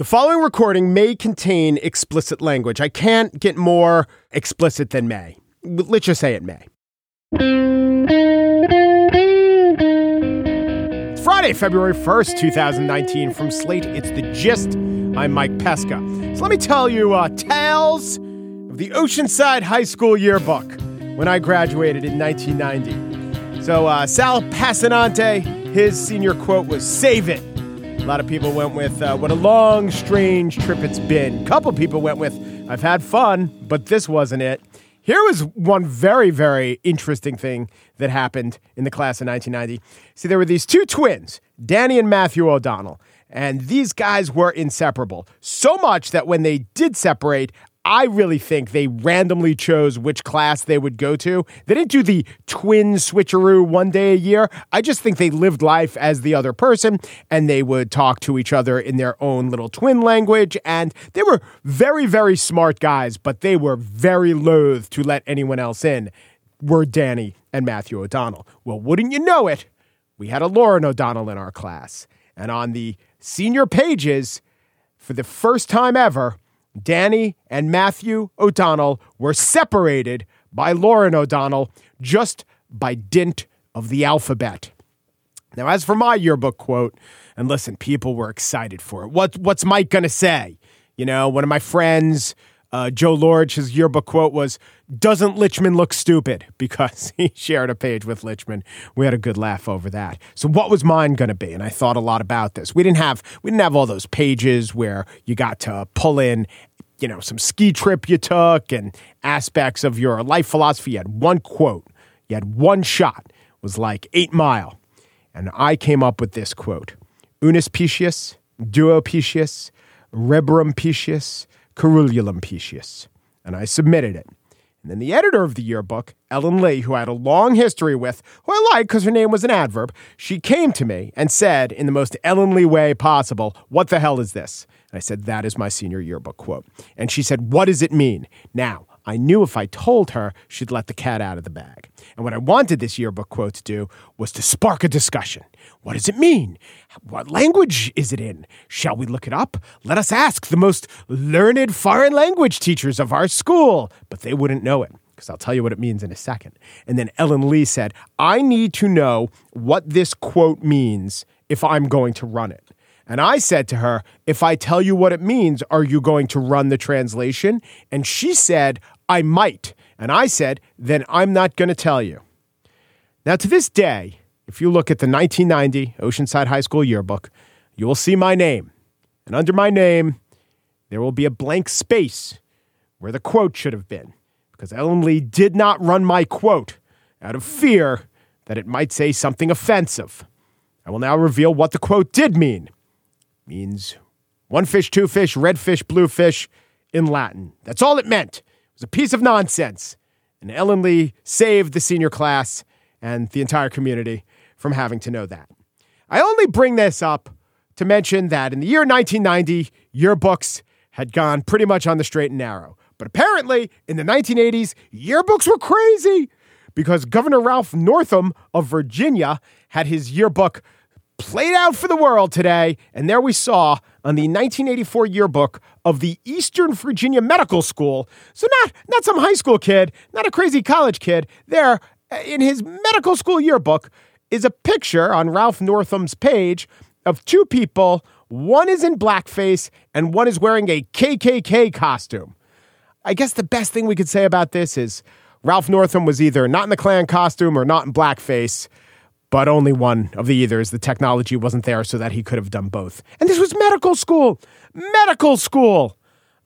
The following recording may contain explicit language. I can't get more explicit than may. Let's just say it may. It's Friday, February 1st, 2019. From Slate, it's The Gist. I'm Mike Pesca. So let me tell you uh, tales of the Oceanside High School yearbook when I graduated in 1990. So uh, Sal Passanante, his senior quote was, Save it. A lot of people went with uh, what a long, strange trip it's been. A couple people went with I've had fun, but this wasn't it. Here was one very, very interesting thing that happened in the class of 1990. See, there were these two twins, Danny and Matthew O'Donnell, and these guys were inseparable. So much that when they did separate, I really think they randomly chose which class they would go to. They didn't do the twin switcheroo one day a year. I just think they lived life as the other person and they would talk to each other in their own little twin language. And they were very, very smart guys, but they were very loath to let anyone else in. Were Danny and Matthew O'Donnell. Well, wouldn't you know it? We had a Lauren O'Donnell in our class. And on the senior pages, for the first time ever, Danny and Matthew O'Donnell were separated by Lauren O'Donnell just by dint of the alphabet. Now, as for my yearbook quote, and listen, people were excited for it. What, what's Mike going to say? You know, one of my friends, uh, Joe Lorge, his yearbook quote was, Doesn't Lichman look stupid? Because he shared a page with Lichman. We had a good laugh over that. So what was mine gonna be? And I thought a lot about this. We didn't have we didn't have all those pages where you got to pull in, you know, some ski trip you took and aspects of your life philosophy. You had one quote. You had one shot. It was like eight mile. And I came up with this quote. Unus Picius, Duo Picius, Rebrum Picius, Carululum Picius. And I submitted it. And then the editor of the yearbook, Ellen Lee, who I had a long history with, who I liked because her name was an adverb, she came to me and said, in the most Ellen Lee way possible, What the hell is this? And I said, That is my senior yearbook quote. And she said, What does it mean? Now, I knew if I told her, she'd let the cat out of the bag. And what I wanted this yearbook quote to do was to spark a discussion. What does it mean? What language is it in? Shall we look it up? Let us ask the most learned foreign language teachers of our school. But they wouldn't know it because I'll tell you what it means in a second. And then Ellen Lee said, I need to know what this quote means if I'm going to run it. And I said to her, If I tell you what it means, are you going to run the translation? And she said, I might. And I said, Then I'm not going to tell you. Now, to this day, if you look at the 1990 Oceanside High School yearbook, you will see my name. And under my name, there will be a blank space where the quote should have been, because Ellen Lee did not run my quote out of fear that it might say something offensive. I will now reveal what the quote did mean means one fish, two fish, red fish, blue fish in Latin. That's all it meant. It was a piece of nonsense. And Ellen Lee saved the senior class and the entire community from having to know that. I only bring this up to mention that in the year 1990, yearbooks had gone pretty much on the straight and narrow. But apparently, in the 1980s, yearbooks were crazy because Governor Ralph Northam of Virginia had his yearbook played out for the world today. And there we saw on the 1984 yearbook of the Eastern Virginia Medical School. So not not some high school kid, not a crazy college kid. There uh, in his medical school yearbook is a picture on Ralph Northam's page of two people. One is in blackface and one is wearing a KKK costume. I guess the best thing we could say about this is Ralph Northam was either not in the Klan costume or not in blackface but only one of the either's. The technology wasn't there so that he could have done both. And this was medical school. Medical school.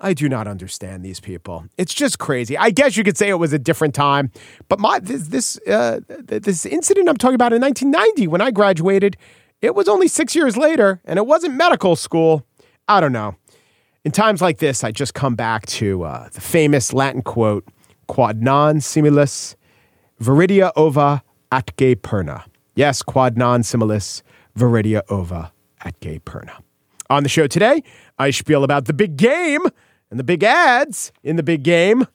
I do not understand these people. It's just crazy. I guess you could say it was a different time, but my this this uh, this incident I'm talking about in 1990 when I graduated, it was only six years later, and it wasn't medical school. I don't know. In times like this, I just come back to uh, the famous Latin quote: "Quod non similis viridia ova atque perna." Yes, quod non similis viridia ova atque perna. On the show today, I spiel about the big game and the big ads in the big game.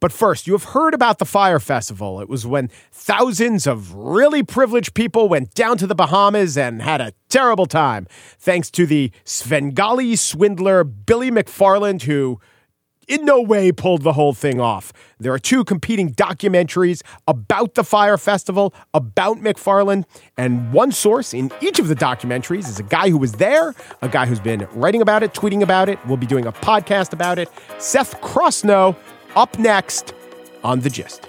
But first, you have heard about the Fyre Festival. It was when thousands of really privileged people went down to the Bahamas and had a terrible time, thanks to the Svengali swindler Billy McFarland, who in no way pulled the whole thing off. There are two competing documentaries about the Fyre Festival, about McFarland, and one source in each of the documentaries is a guy who was there, a guy who's been writing about it, tweeting about it. We'll be doing a podcast about it. Seth Crossno up next on The Gist.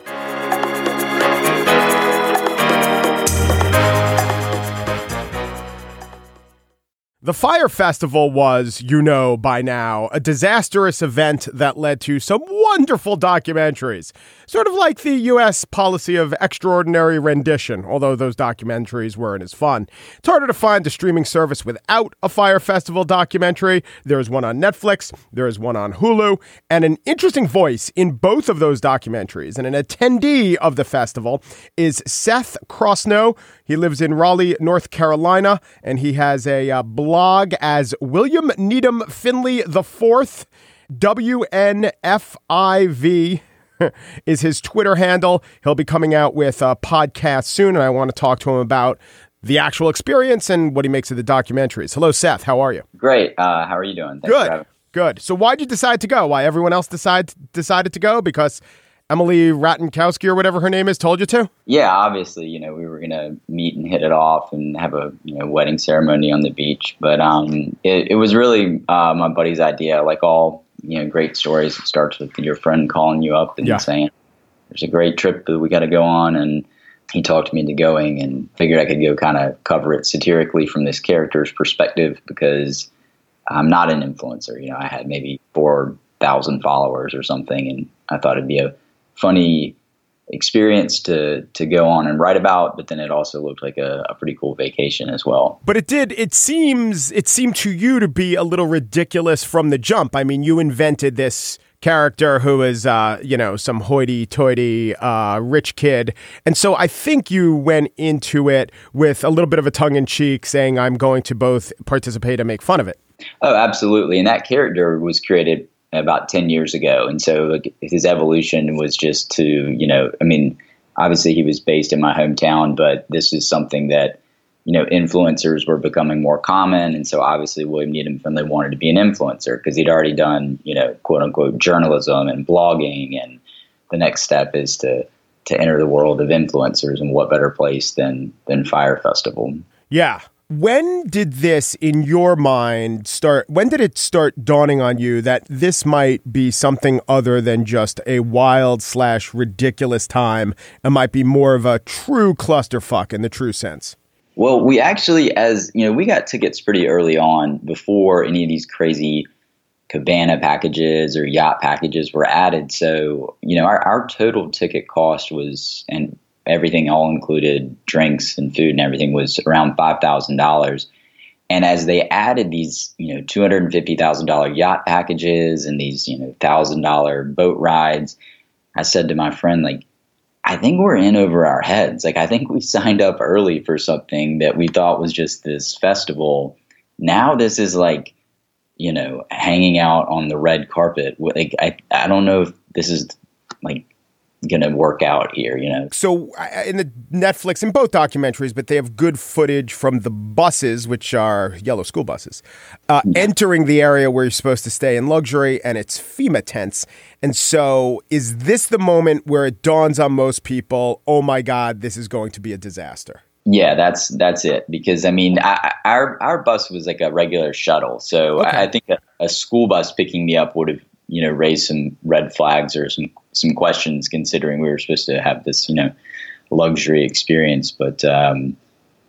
The Fyre Festival was, you know by now, a disastrous event that led to some wonderful documentaries. Sort of like the U.S. policy of extraordinary rendition, although those documentaries weren't as fun. It's harder to find a streaming service without a Fyre Festival documentary. There is one on Netflix, there is one on Hulu, and an interesting voice in both of those documentaries. And an attendee of the festival is Seth Crossno. He lives in Raleigh, North Carolina, and he has a uh, blog as William Needham Finley IV, WNFIV. is his Twitter handle. He'll be coming out with a podcast soon, and I want to talk to him about the actual experience and what he makes of the documentaries. Hello, Seth. How are you? Great. Uh, how are you doing? Thanks Good. Good. So, why'd you decide to go? Why everyone else decide, decided to go? Because Emily Ratajkowski or whatever her name is told you to? Yeah, obviously, you know, we were going to meet and hit it off and have a you know wedding ceremony on the beach. But um, it, it was really uh, my buddy's idea. Like all you know, great stories. It starts with your friend calling you up and yeah. saying, "There's a great trip that we got to go on," and he talked me into going and figured I could go kind of cover it satirically from this character's perspective because I'm not an influencer. You know, I had maybe four thousand followers or something, and I thought it'd be a funny experience to to go on and write about but then it also looked like a, a, pretty cool vacation as well. But it did it seems it seemed to you to be a little ridiculous from the jump. I mean you invented this character who is uh, you know some hoity-toity uh, rich kid. And so i think you went into it with a little bit of a tongue-in-cheek saying i'm going to both participate and make fun of it. Oh absolutely. And that character was created about 10 years ago. And so like, his evolution was just to, you know, I mean, obviously he was based in my hometown, but this is something that, you know, influencers were becoming more common. And so obviously William Needham Finley wanted to be an influencer because he'd already done, you know, quote unquote journalism and blogging. And the next step is to, to enter the world of influencers and what better place than, than Fyre Festival. Yeah. When did this, in your mind, start? When did it start dawning on you that this might be something other than just a wild slash ridiculous time and might be more of a true clusterfuck in the true sense? Well, we actually, as you know, we got tickets pretty early on before any of these crazy cabana packages or yacht packages were added. So, you know, our, our total ticket cost was, and everything all included drinks and food and everything was around $5,000. And as they added these, you know, $250,000 yacht packages and these, you know, $1,000 boat rides, I said to my friend, like, I think we're in over our heads. Like, I think we signed up early for something that we thought was just this festival. Now this is like, you know, hanging out on the red carpet. Like, I, I don't know if this is like going to work out here, you know. So in the Netflix in both documentaries, but they have good footage from the buses, which are yellow school buses, uh, yeah. entering the area where you're supposed to stay in luxury, and it's FEMA tents. And so, is this the moment where it dawns on most people? Oh my God, this is going to be a disaster. Yeah, that's that's it. Because I mean, I, our our bus was like a regular shuttle, so okay. I think a, a school bus picking me up would have you know raise some red flags or some some questions considering we were supposed to have this you know luxury experience. But um,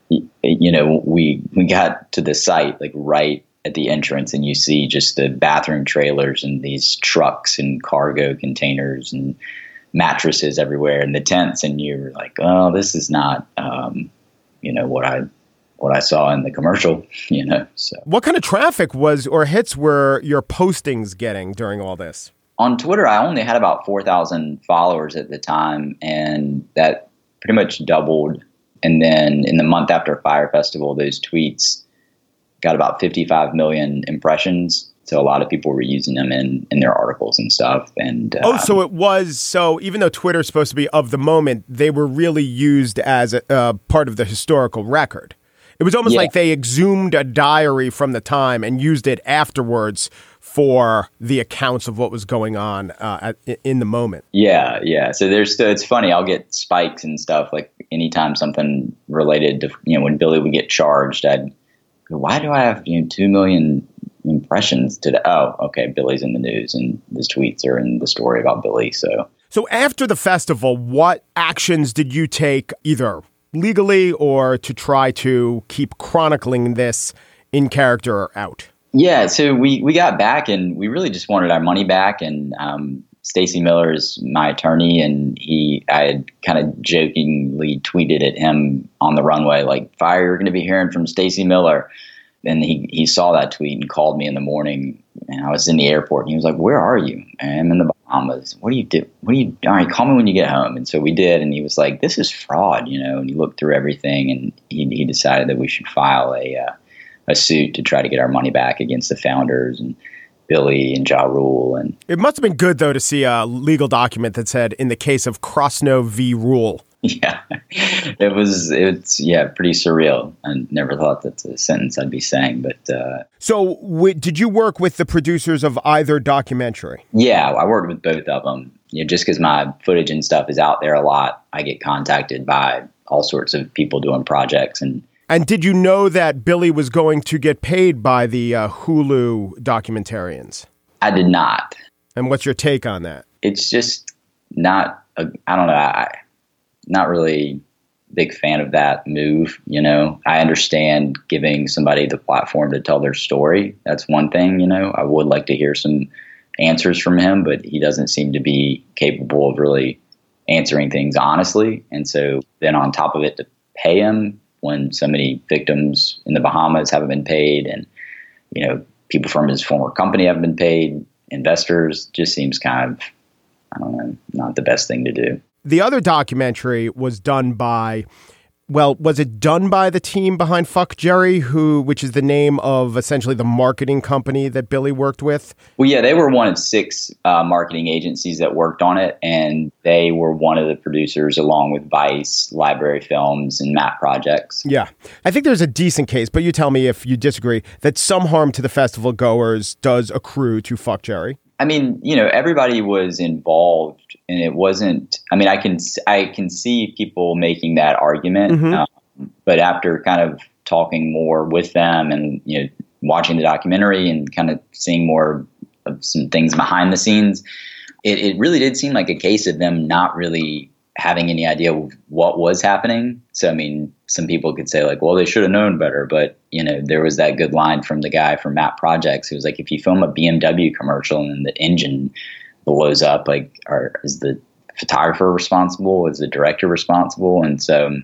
you know we we got to the site like right at the entrance and you see just the bathroom trailers and these trucks and cargo containers and mattresses everywhere and the tents. And you're like oh this is not um, you know what i what I saw in the commercial, you know. So what kind of traffic was or hits were your postings getting during all this? On Twitter, I only had about 4,000 followers at the time and that pretty much doubled and then in the month after Fyre Festival those tweets got about 55 million impressions So a lot of people were using them in in their articles and stuff. And uh, oh, so it was so even though Twitter's supposed to be of the moment, they were really used as a uh, part of the historical record. It was almost yeah. like they exhumed a diary from the time and used it afterwards for the accounts of what was going on uh, at, in the moment. Yeah, yeah. So there's still, it's funny. I'll get spikes and stuff like anytime something related to you know when Billy would get charged, I'd go, why do I have you know two million impressions today? Oh, okay, Billy's in the news and his tweets are in the story about Billy. So. So after the festival, what actions did you take either legally or to try to keep chronicling this in character or out? Yeah, so we we got back and we really just wanted our money back. And um, Stacy Miller is my attorney, and he I had kind of jokingly tweeted at him on the runway like, "Fyre, you're going to be hearing from Stacy Miller." And he he saw that tweet and called me in the morning, and I was in the airport, and he was like, "Where are you?" And I'm in the Bahamas. What do you do? What do you? All right, call me when you get home. And so we did, and he was like, "This is fraud," you know. And he looked through everything, and he he decided that we should file a. Uh, a suit to try to get our money back against the founders and Billy and Ja Rule. And it must have been good though to see a legal document that said, "In the case of Crossno v. Rule." Yeah, it was. It's yeah, pretty surreal. I never thought that's a sentence I'd be saying. But uh, so, w- did you work with the producers of either documentary? Yeah, I worked with both of them. You know, just because my footage and stuff is out there a lot, I get contacted by all sorts of people doing projects and and did you know that Billy was going to get paid by the uh, Hulu documentarians? I did not. And what's your take on that? It's just not. I don't know. I not really big fan of that move. You know, I understand giving somebody the platform to tell their story. That's one thing. You know, I would like to hear some answers from him, but he doesn't seem to be capable of really answering things honestly. And so then on top of it, to pay him when so many victims in the Bahamas haven't been paid, and you know people from his former company haven't been paid. Investors just seems kind of I don't know, not the best thing to do. The other documentary was done by well, was it done by the team behind Fuck Jerry, who, which is the name of essentially the marketing company that Billy worked with? Well, yeah, they were one of six uh, marketing agencies that worked on it, and they were one of the producers along with Vice, Library Films, and Matte Projects. Yeah, I think there's a decent case, but you tell me if you disagree that some harm to the festival goers does accrue to Fuck Jerry. I mean, you know, everybody was involved, and it wasn't. I mean, I can I can see people making that argument, mm-hmm. um, but after kind of talking more with them and you know watching the documentary and kind of seeing more of some things behind the scenes, it, it really did seem like a case of them not really having any idea what was happening. So, I mean, some people could say like, well, they should have known better. But, you know, there was that good line from the guy from Matte Projects who was like, if you film a BMW commercial and the engine blows up, like, are, is the photographer responsible? Is the director responsible? And so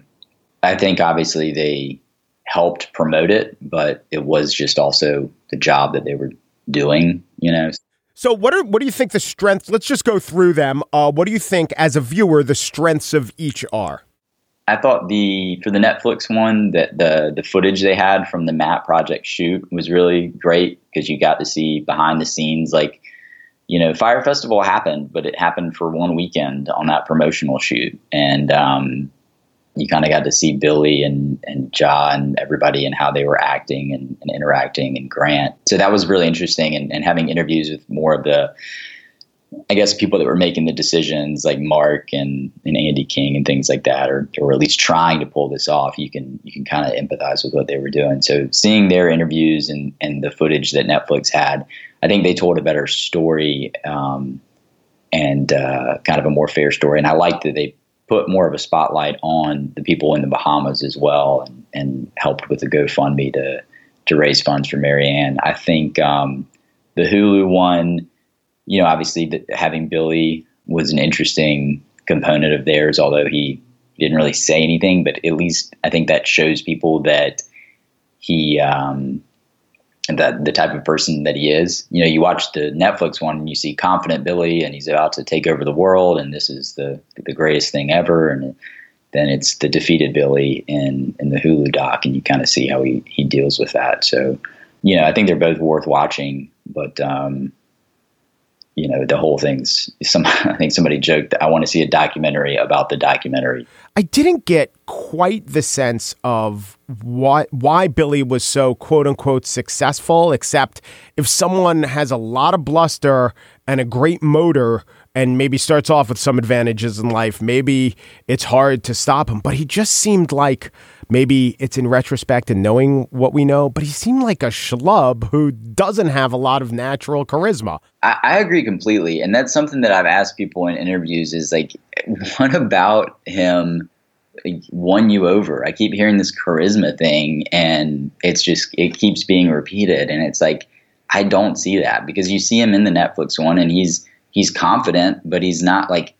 I think obviously they helped promote it, but it was just also the job that they were doing, you know. So what are what do you think the strengths? Let's just go through them. Uh, what do you think, as a viewer, the strengths of each are? I thought the for the Netflix one that the the footage they had from the Matte Project shoot was really great because you got to see behind the scenes like you know Fyre Festival happened, but it happened for one weekend on that promotional shoot, and um, you kind of got to see Billy and and Ja and everybody and how they were acting and, and interacting and Grant. So that was really interesting and, and having interviews with more of the I guess people that were making the decisions like Mark and, and Andy King and things like that, or or at least trying to pull this off, you can you can kind of empathize with what they were doing. So seeing their interviews and, and the footage that Netflix had, I think they told a better story um, and uh, kind of a more fair story. And I liked that they put more of a spotlight on the people in the Bahamas as well, and, and helped with the GoFundMe to to raise funds for Maryann. I think um, the Hulu one, you know, obviously the, having Billy was an interesting component of theirs, although he didn't really say anything. But at least I think that shows people that he um, that the type of person that he is. You know, you watch the Netflix one and you see confident Billy and he's about to take over the world and this is the the greatest thing ever and then it's the defeated Billy in in the Hulu doc and you kind of see how he he deals with that. So you know, I think they're both worth watching, but um, you know, the whole thing's some. I think somebody joked that I want to see a documentary about the documentary. I didn't get quite the sense of why why Billy was so quote unquote successful, except if someone has a lot of bluster and a great motor and maybe starts off with some advantages in life, maybe it's hard to stop him. But he just seemed like maybe it's in retrospect and knowing what we know, but he seemed like a schlub who doesn't have a lot of natural charisma. I, I agree completely. And that's something that I've asked people in interviews is like, what about him won you over? I keep hearing this charisma thing and it's just, it keeps being repeated. And it's like, I don't see that because you see him in the Netflix one and he's, he's confident, but he's not like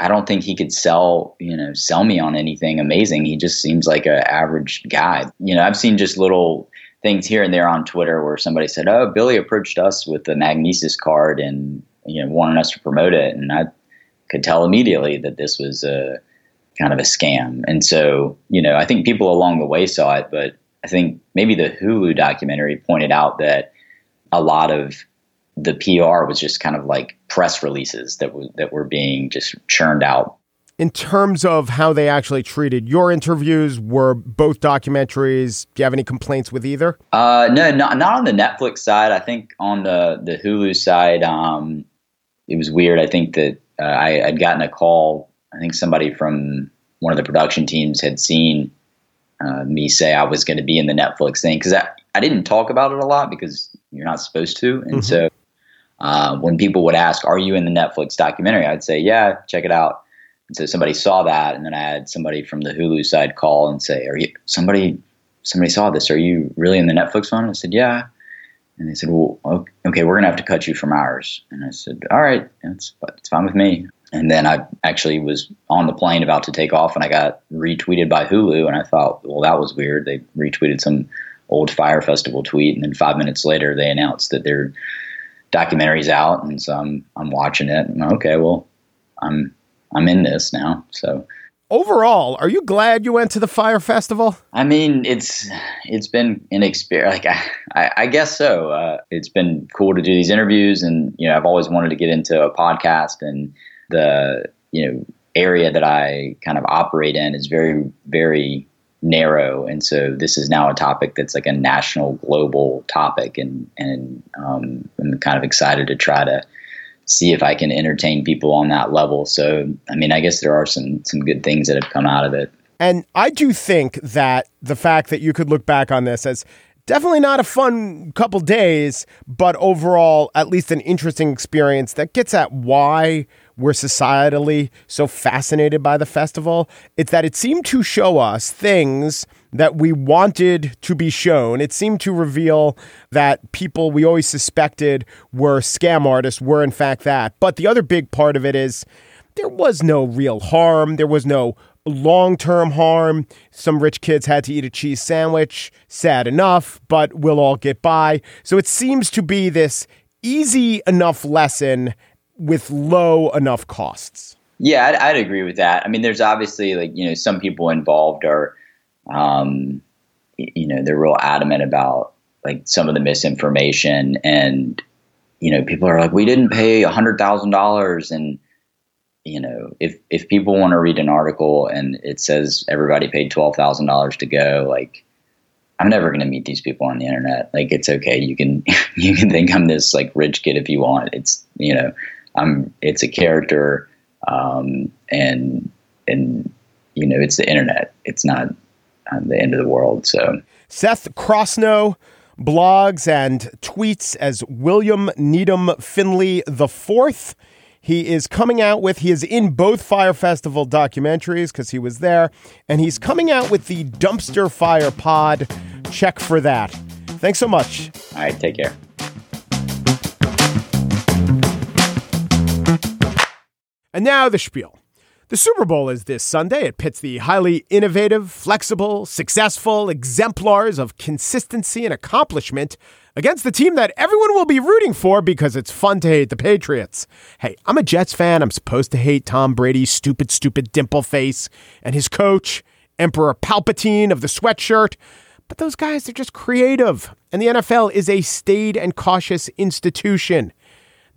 I don't think he could sell, you know, sell me on anything amazing. He just seems like an average guy. You know, I've seen just little things here and there on Twitter where somebody said, "Oh, Billy approached us with the Magnises card and you know wanted us to promote it," and I could tell immediately that this was a kind of a scam. And so, you know, I think people along the way saw it, but I think maybe the Hulu documentary pointed out that a lot of the PR was just kind of like press releases that w- that were being just churned out. In terms of how they actually treated your interviews, were both documentaries? Do you have any complaints with either? Uh, no, not not on the Netflix side. I think on the the Hulu side, um, it was weird. I think that uh, I had gotten a call. I think somebody from one of the production teams had seen uh, me say I was going to be in the Netflix thing because I, I didn't talk about it a lot because you're not supposed to, and mm-hmm. so uh, when people would ask, "Are you in the Netflix documentary?" I'd say, "Yeah, check it out." And so somebody saw that, and then I had somebody from the Hulu side call and say, "Are you somebody? Somebody saw this. Are you really in the Netflix one?" I said, "Yeah." And they said, "Well, okay, we're gonna have to cut you from ours." And I said, "All right, it's it's fine with me." And then I actually was on the plane about to take off, and I got retweeted by Hulu, and I thought, "Well, that was weird." They retweeted some old Fyre Festival tweet, and then five minutes later, they announced that they're documentary's out, and so I'm I'm watching it. And okay, well, I'm I'm in this now. So overall, are you glad you went to the Fyre Festival? I mean, it's it's been an experience. Like I, I, I guess so. Uh, it's been cool to do these interviews, and you know, I've always wanted to get into a podcast, and the you know area that I kind of operate in is very very narrow, and so this is now a topic that's like a national, global topic, and and um, I'm kind of excited to try to see if I can entertain people on that level. So, I mean, I guess there are some some good things that have come out of it. And I do think that the fact that you could look back on this as definitely not a fun couple days, but overall, at least an interesting experience that gets at why we're societally so fascinated by the festival. It's that it seemed to show us things that we wanted to be shown. It seemed to reveal that people we always suspected were scam artists were, in fact, that. But the other big part of it is there was no real harm. There was no long term harm. Some rich kids had to eat a cheese sandwich. Sad enough, but we'll all get by. So it seems to be this easy enough lesson with low enough costs. Yeah, I'd, I'd, agree with that. I mean, there's obviously like you know some people involved are, um, you know, they're real adamant about like some of the misinformation, and you know, people are like, we didn't pay a hundred thousand dollars, and you know, if if people want to read an article and it says everybody paid twelve thousand dollars to go, like I'm never going to meet these people on the internet. Like it's okay. You can you can think I'm this like rich kid if you want. It's you know I'm it's a character, um, and and you know it's the internet. It's not uh, the end of the world. So Seth Crossno blogs and tweets as William Needham Finley the Fourth. He is coming out with, he is in both Fyre Festival documentaries because he was there, and he's coming out with the Dumpster Fire Pod. Check for that. Thanks so much. All right, take care. And now the spiel. The Super Bowl is this Sunday. It pits the highly innovative, flexible, successful exemplars of consistency and accomplishment against the team that everyone will be rooting for because it's fun to hate the Patriots. Hey, I'm a Jets fan. I'm supposed to hate Tom Brady's stupid, stupid dimple face and his coach, Emperor Palpatine of the sweatshirt. But those guys, they're just creative. and the NFL is a staid and cautious institution.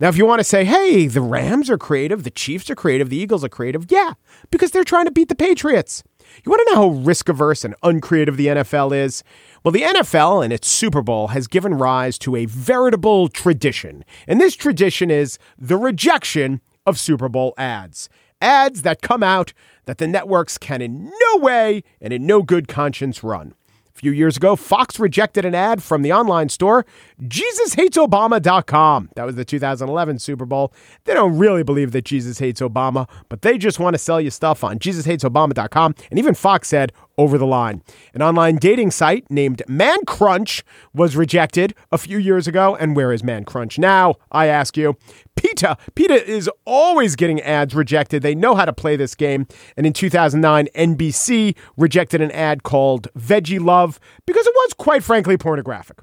Now, if you want to say, hey, the Rams are creative, the Chiefs are creative, the Eagles are creative, yeah, because they're trying to beat the Patriots. You want to know how risk averse and uncreative the NFL is? Well, the NFL and its Super Bowl has given rise to a veritable tradition. And this tradition is the rejection of Super Bowl ads. Ads that come out that the networks can in no way and in no good conscience run. A few years ago, Fox rejected an ad from the online store, JesusHatesObama.com. That was the 2011 Super Bowl. They don't really believe that Jesus hates Obama, but they just want to sell you stuff on JesusHatesObama.com. And even Fox said, over the line. An online dating site named Man Crunch was rejected a few years ago. And where is Man Crunch now? I ask you. PETA. PETA is always getting ads rejected. They know how to play this game. And in 2009, NBC rejected an ad called Veggie Love because it was, quite frankly, pornographic.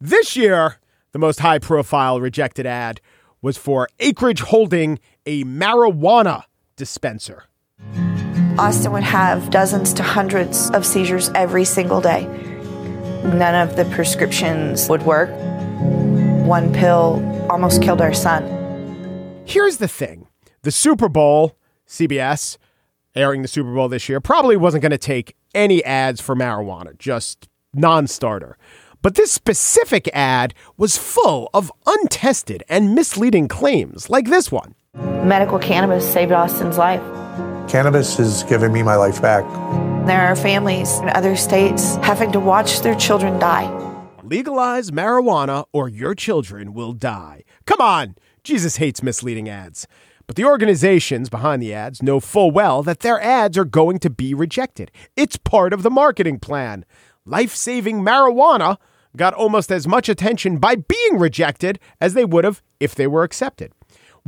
This year, the most high profile rejected ad was for Acreage holding a marijuana dispenser. Austin would have dozens to hundreds of seizures every single day. None of the prescriptions would work. One pill almost killed our son. Here's the thing the Super Bowl, CBS, airing the Super Bowl this year, probably wasn't going to take any ads for marijuana, just non starter. But this specific ad was full of untested and misleading claims, like this one. Medical cannabis saved Austin's life. Cannabis has given me my life back. There are families in other states having to watch their children die. Legalize marijuana or your children will die. Come on! Jesus hates misleading ads. But the organizations behind the ads know full well that their ads are going to be rejected. It's part of the marketing plan. Life saving marijuana got almost as much attention by being rejected as they would have if they were accepted.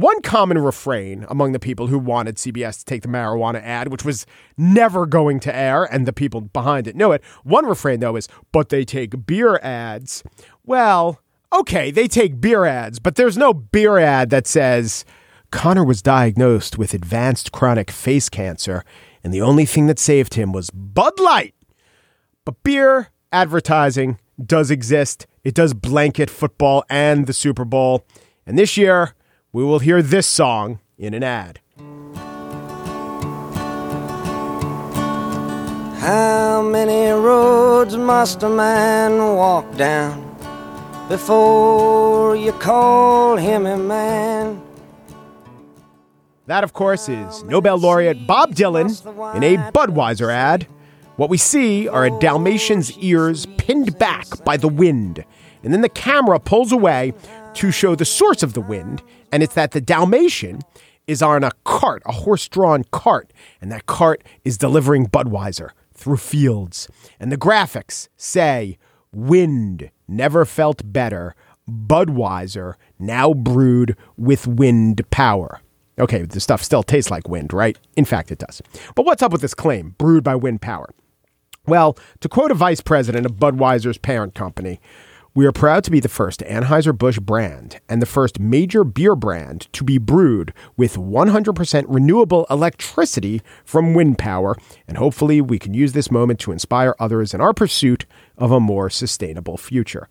One common refrain among the people who wanted CBS to take the marijuana ad, which was never going to air, and the people behind it knew it. One refrain, though, is, but they take beer ads. Well, okay, they take beer ads, but there's no beer ad that says, Connor was diagnosed with advanced chronic face cancer, and the only thing that saved him was Bud Light. But beer advertising does exist. It does blanket football and the Super Bowl. And this year, we will hear this song in an ad. How many roads must a man walk down before you call him a man? That, of course, is Nobel laureate Bob Dylan in a Budweiser ad. What we see are a Dalmatian's ears pinned back by the wind, and then the camera pulls away to show the source of the wind, and it's that the Dalmatian is on a cart, a horse drawn cart, and that cart is delivering Budweiser through fields. And the graphics say, Wind never felt better. Budweiser now brewed with wind power. Okay, the stuff still tastes like wind, right? In fact, it does. But what's up with this claim, brewed by wind power? Well, to quote a vice president of Budweiser's parent company, we are proud to be the first Anheuser-Busch brand and the first major beer brand to be brewed with 100% renewable electricity from wind power, and hopefully we can use this moment to inspire others in our pursuit of a more sustainable future.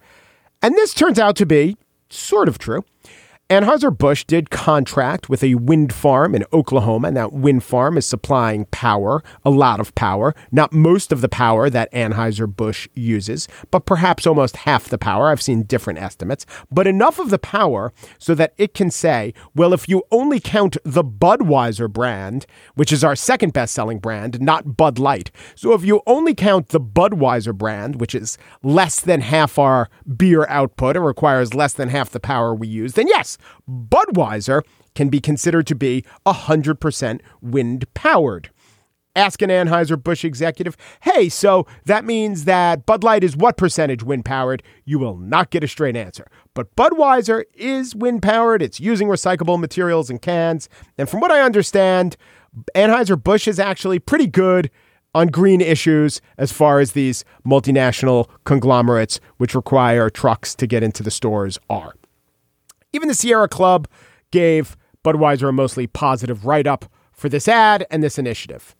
And this turns out to be sort of true. Anheuser-Busch did contract with a wind farm in Oklahoma, and that wind farm is supplying power, a lot of power, not most of the power that Anheuser-Busch uses, but perhaps almost half the power. I've seen different estimates, but enough of the power so that it can say, well, if you only count the Budweiser brand, which is our second best-selling brand, not Bud Light. So if you only count the Budweiser brand, which is less than half our beer output and requires less than half the power we use, then yes, Budweiser can be considered to be 100% wind powered. Ask an Anheuser-Busch executive, hey, so that means that Bud Light is what percentage wind powered? You will not get a straight answer. But Budweiser is wind powered. It's using recyclable materials and cans. And from what I understand, Anheuser-Busch is actually pretty good on green issues as far as these multinational conglomerates, which require trucks to get into the stores, are. Even the Sierra Club gave Budweiser a mostly positive write up for this ad and this initiative.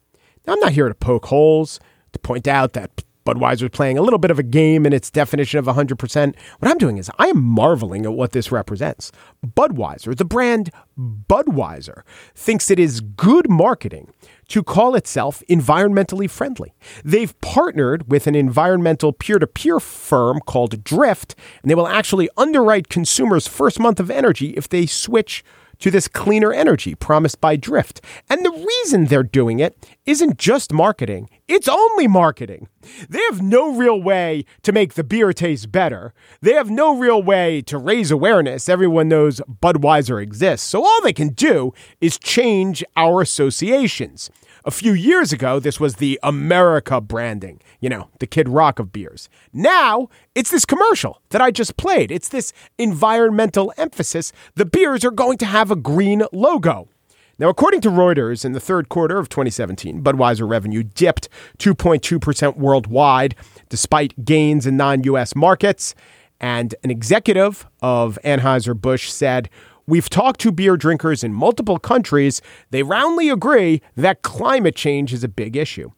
Now, I'm not here to poke holes, to point out that Budweiser's playing a little bit of a game in its definition of 100%. What I'm doing is I am marveling at what this represents. Budweiser, the brand Budweiser, thinks it is good marketing to call itself environmentally friendly. They've partnered with an environmental peer to peer firm called Drift, and they will actually underwrite consumers' first month of energy if they switch to this cleaner energy promised by Drift. And the reason they're doing it isn't just marketing, it's only marketing. They have no real way to make the beer taste better. They have no real way to raise awareness. Everyone knows Budweiser exists. So all they can do is change our associations. A few years ago, this was the America branding, you know, the Kid Rock of beers. Now, it's this commercial that I just played. It's this environmental emphasis. The beers are going to have a green logo. Now, according to Reuters, in the third quarter of 2017, Budweiser revenue dipped 2.2% worldwide, despite gains in non US markets. And an executive of Anheuser-Busch said, We've talked to beer drinkers in multiple countries. They roundly agree that climate change is a big issue.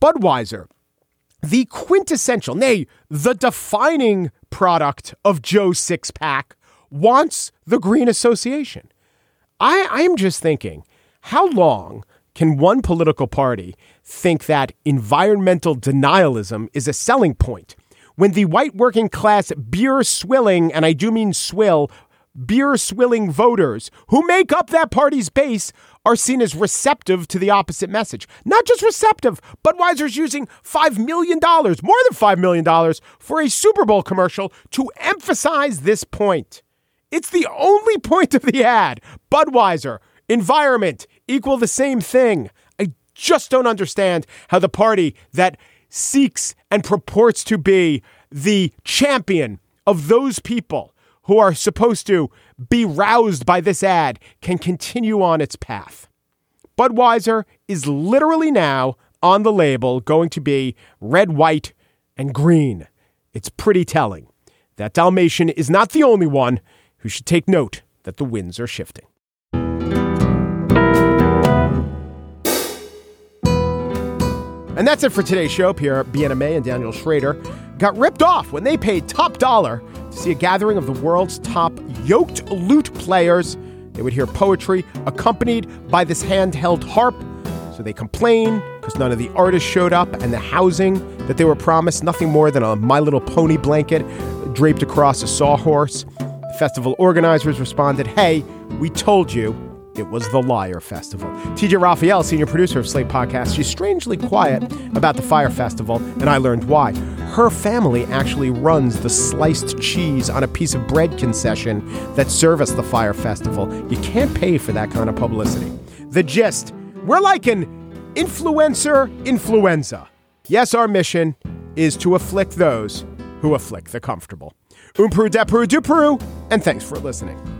Budweiser, the quintessential, nay, the defining product of Joe's six pack, wants the Green Association. I, I am just thinking, how long can one political party think that environmental denialism is a selling point when the white working class beer swilling, and I do mean swill, beer swilling voters who make up that party's base are seen as receptive to the opposite message. Not just receptive, Budweiser's using $5 million, more than $5 million, for a Super Bowl commercial to emphasize this point. It's the only point of the ad. Budweiser, environment, equal the same thing. I just don't understand how the party that seeks and purports to be the champion of those people who are supposed to be roused by this ad can continue on its path. Budweiser is literally now on the label going to be red, white, and green. It's pretty telling. That Dalmatian is not the only one who should take note that the winds are shifting. And that's it for today's show. Pierre Bienaimé and Daniel Schrader got ripped off when they paid top dollar to see a gathering of the world's top yoked lute players. They would hear poetry accompanied by this handheld harp. So they complain because none of the artists showed up and the housing that they were promised, nothing more than a My Little Pony blanket draped across a sawhorse. The festival organizers responded, Hey, we told you it was the Liar Festival. TJ Raphael, senior producer of Slate Podcast, she's strangely quiet about the Fyre Festival, and I learned why. Her family actually runs the sliced cheese on a piece of bread concession that service the Fyre Festival. You can't pay for that kind of publicity. The gist we're like an influencer influenza. Yes, our mission is to afflict those who afflict the comfortable. Umpru, depru, dupru, and thanks for listening.